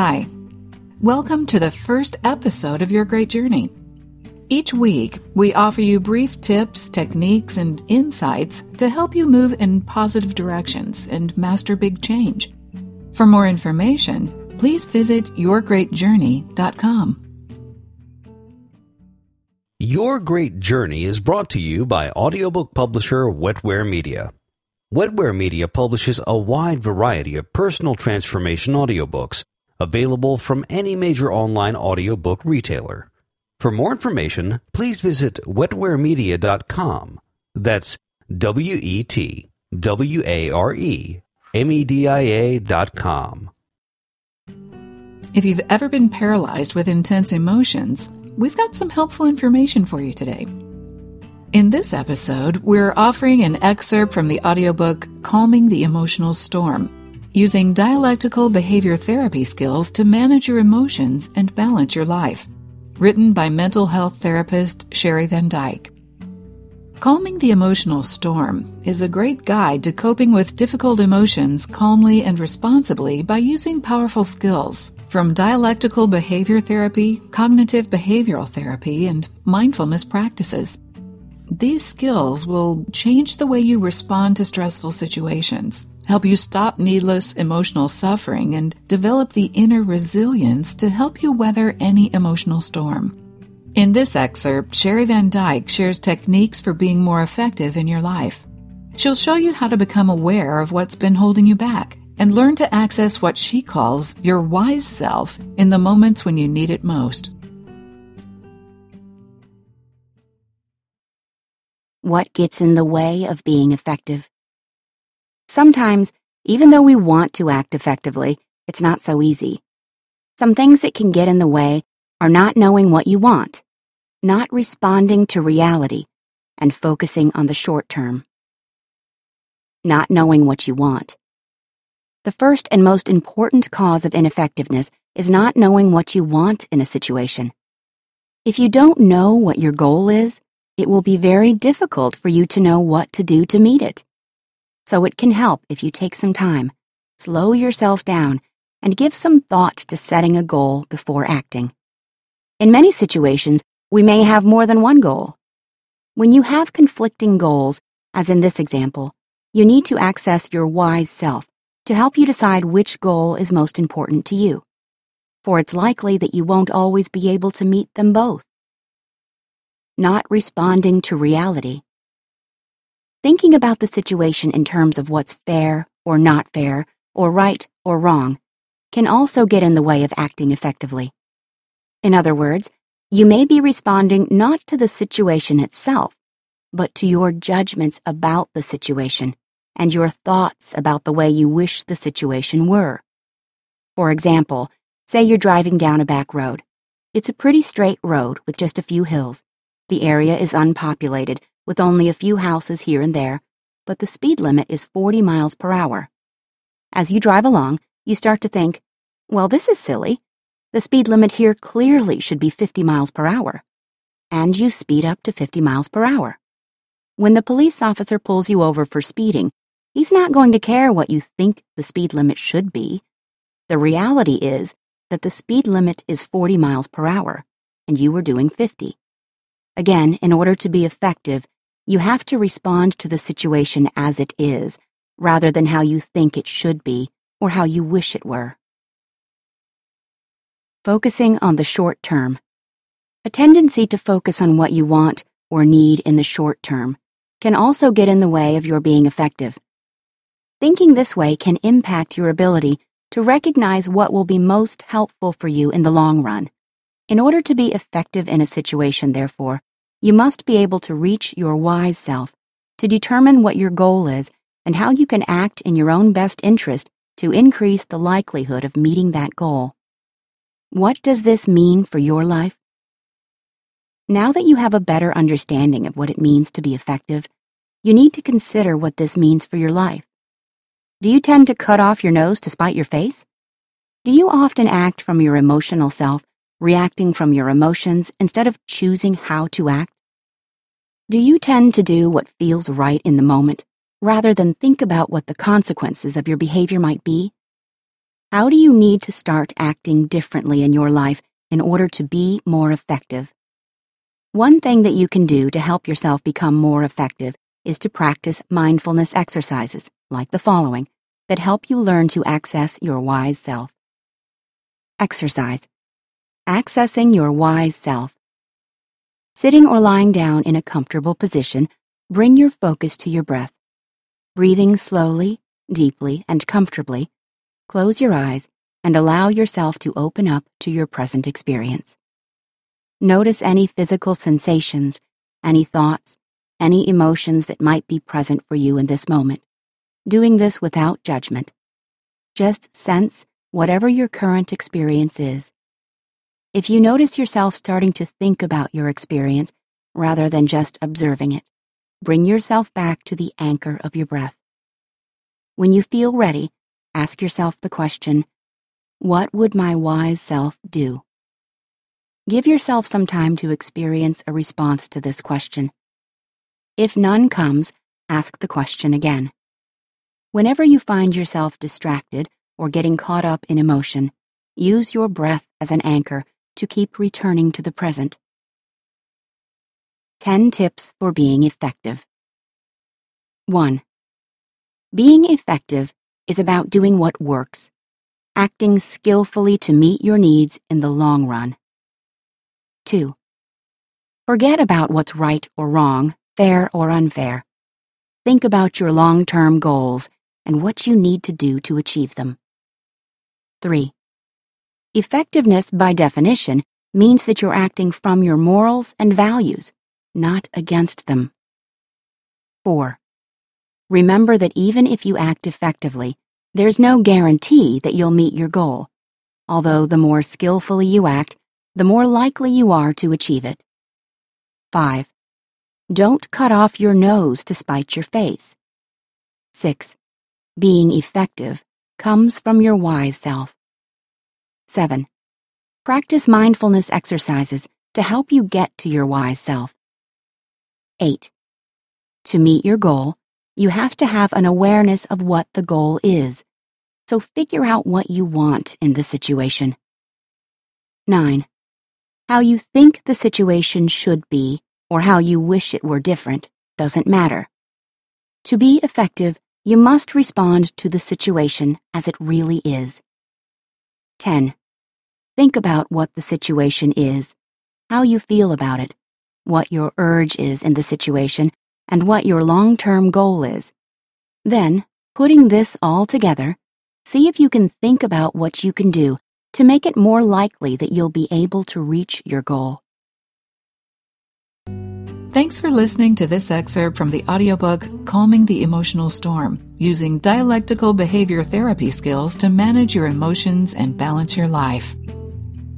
Hi. Welcome to the first episode of Your Great Journey. Each week, we offer you brief tips, techniques, and insights to help you move in positive directions and master big change. For more information, please visit yourgreatjourney.com. Your Great Journey is brought to you by audiobook publisher Wetware Media. Wetware Media publishes a wide variety of personal transformation audiobooks available from any major online audiobook retailer. For more information, please visit wetwaremedia.com. That's W E T W A R E M E D I A dot com. If you've ever been paralyzed with intense emotions, we've got some helpful information for you today. In this episode, we're offering an excerpt from the audiobook Calming the Emotional Storm, using dialectical behavior therapy skills to manage your emotions and balance your life, written by mental health therapist Sheri Van Dijk. Calming the Emotional Storm is a great guide to coping with difficult emotions calmly and responsibly by using powerful skills from dialectical behavior therapy, cognitive behavioral therapy, and mindfulness practices. These skills will change the way you respond to stressful situations, help you stop needless emotional suffering, and develop the inner resilience to help you weather any emotional storm. In this excerpt, Sheri Van Dijk shares techniques for being more effective in your life. She'll show you how to become aware of what's been holding you back and learn to access what she calls your wise self in the moments when you need it most. What gets in the way of being effective? Sometimes, even though we want to act effectively, it's not so easy. Some things that can get in the way are not knowing what you want, not responding to reality, and focusing on the short term. Not knowing what you want. The first and most important cause of ineffectiveness is not knowing what you want in a situation. If you don't know what your goal is, it will be very difficult for you to know what to do to meet it. So it can help if you take some time, slow yourself down, and give some thought to setting a goal before acting. In many situations, we may have more than one goal. When you have conflicting goals, as in this example, you need to access your wise self to help you decide which goal is most important to you. For it's likely that you won't always be able to meet them both. Not responding to reality. Thinking about the situation in terms of what's fair or not fair, or right or wrong, can also get in the way of acting effectively. In other words, you may be responding not to the situation itself, but to your judgments about the situation and your thoughts about the way you wish the situation were. For example, say you're driving down a back road. It's a pretty straight road with just a few hills. The area is unpopulated with only a few houses here and there, but the speed limit is 40 miles per hour. As you drive along, you start to think, well, this is silly. The speed limit here clearly should be 50 miles per hour. And you speed up to 50 miles per hour. When the police officer pulls you over for speeding, he's not going to care what you think the speed limit should be. The reality is that the speed limit is 40 miles per hour, and you were doing 50. Again, in order to be effective, you have to respond to the situation as it is, rather than how you think it should be or how you wish it were. Focusing on the short term. A tendency to focus on what you want or need in the short term can also get in the way of your being effective. Thinking this way can impact your ability to recognize what will be most helpful for you in the long run. In order to be effective in a situation, therefore, you must be able to reach your wise self, to determine what your goal is and how you can act in your own best interest to increase the likelihood of meeting that goal. What does this mean for your life? Now that you have a better understanding of what it means to be effective, you need to consider what this means for your life. Do you tend to cut off your nose to spite your face? Do you often act from your emotional self, reacting from your emotions instead of choosing how to act? Do you tend to do what feels right in the moment, rather than think about what the consequences of your behavior might be? How do you need to start acting differently in your life in order to be more effective? One thing that you can do to help yourself become more effective is to practice mindfulness exercises, like the following, that help you learn to access your wise self. Exercise. Accessing your wise self. Sitting or lying down in a comfortable position, bring your focus to your breath. Breathing slowly, deeply, and comfortably, close your eyes and allow yourself to open up to your present experience. Notice any physical sensations, any thoughts, any emotions that might be present for you in this moment, doing this without judgment. Just sense whatever your current experience is. If you notice yourself starting to think about your experience rather than just observing it, bring yourself back to the anchor of your breath. When you feel ready, ask yourself the question, What would my wise self do? Give yourself some time to experience a response to this question. If none comes, ask the question again. Whenever you find yourself distracted or getting caught up in emotion, use your breath as an anchor to keep returning to the present. 10 tips for being effective. 1. Being effective is about doing what works, acting skillfully to meet your needs in the long run. 2. Forget about what's right or wrong, fair or unfair. Think about your long term goals and what you need to do to achieve them. 3. Effectiveness, by definition, means that you're acting from your morals and values, not against them. 4. Remember that even if you act effectively, there's no guarantee that you'll meet your goal, although the more skillfully you act, the more likely you are to achieve it. 5. Don't cut off your nose to spite your face. 6. Being effective comes from your wise self. 7. Practice mindfulness exercises to help you get to your wise self. 8. To meet your goal, you have to have an awareness of what the goal is. So figure out what you want in the situation. 9. How you think the situation should be or how you wish it were different doesn't matter. To be effective, you must respond to the situation as it really is. 10. Think about what the situation is, how you feel about it, what your urge is in the situation, and what your long term goal is. Then, putting this all together, see if you can think about what you can do to make it more likely that you'll be able to reach your goal. Thanks for listening to this excerpt from the audiobook Calming the Emotional Storm Using Dialectical Behavior Therapy Skills to Manage Your Emotions and Balance Your Life.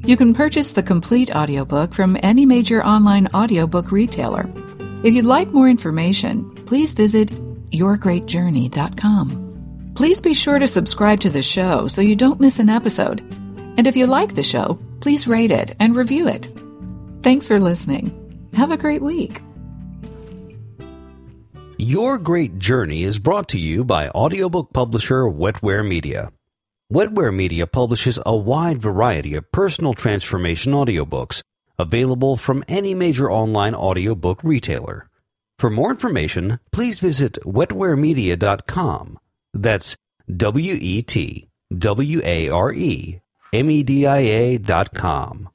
You can purchase the complete audiobook from any major online audiobook retailer if you'd like more information, please visit yourgreatjourney.com. Please be sure to subscribe to the show so you don't miss an episode. And if you like the show, please rate it and review it. Thanks for listening. Have a great week. Your Great Journey is brought to you by audiobook publisher Wetware Media. Wetware Media publishes a wide variety of personal transformation audiobooks available from any major online audiobook retailer. For more information, please visit wetwaremedia.com. That's W E T W A R E M E D I A dot com.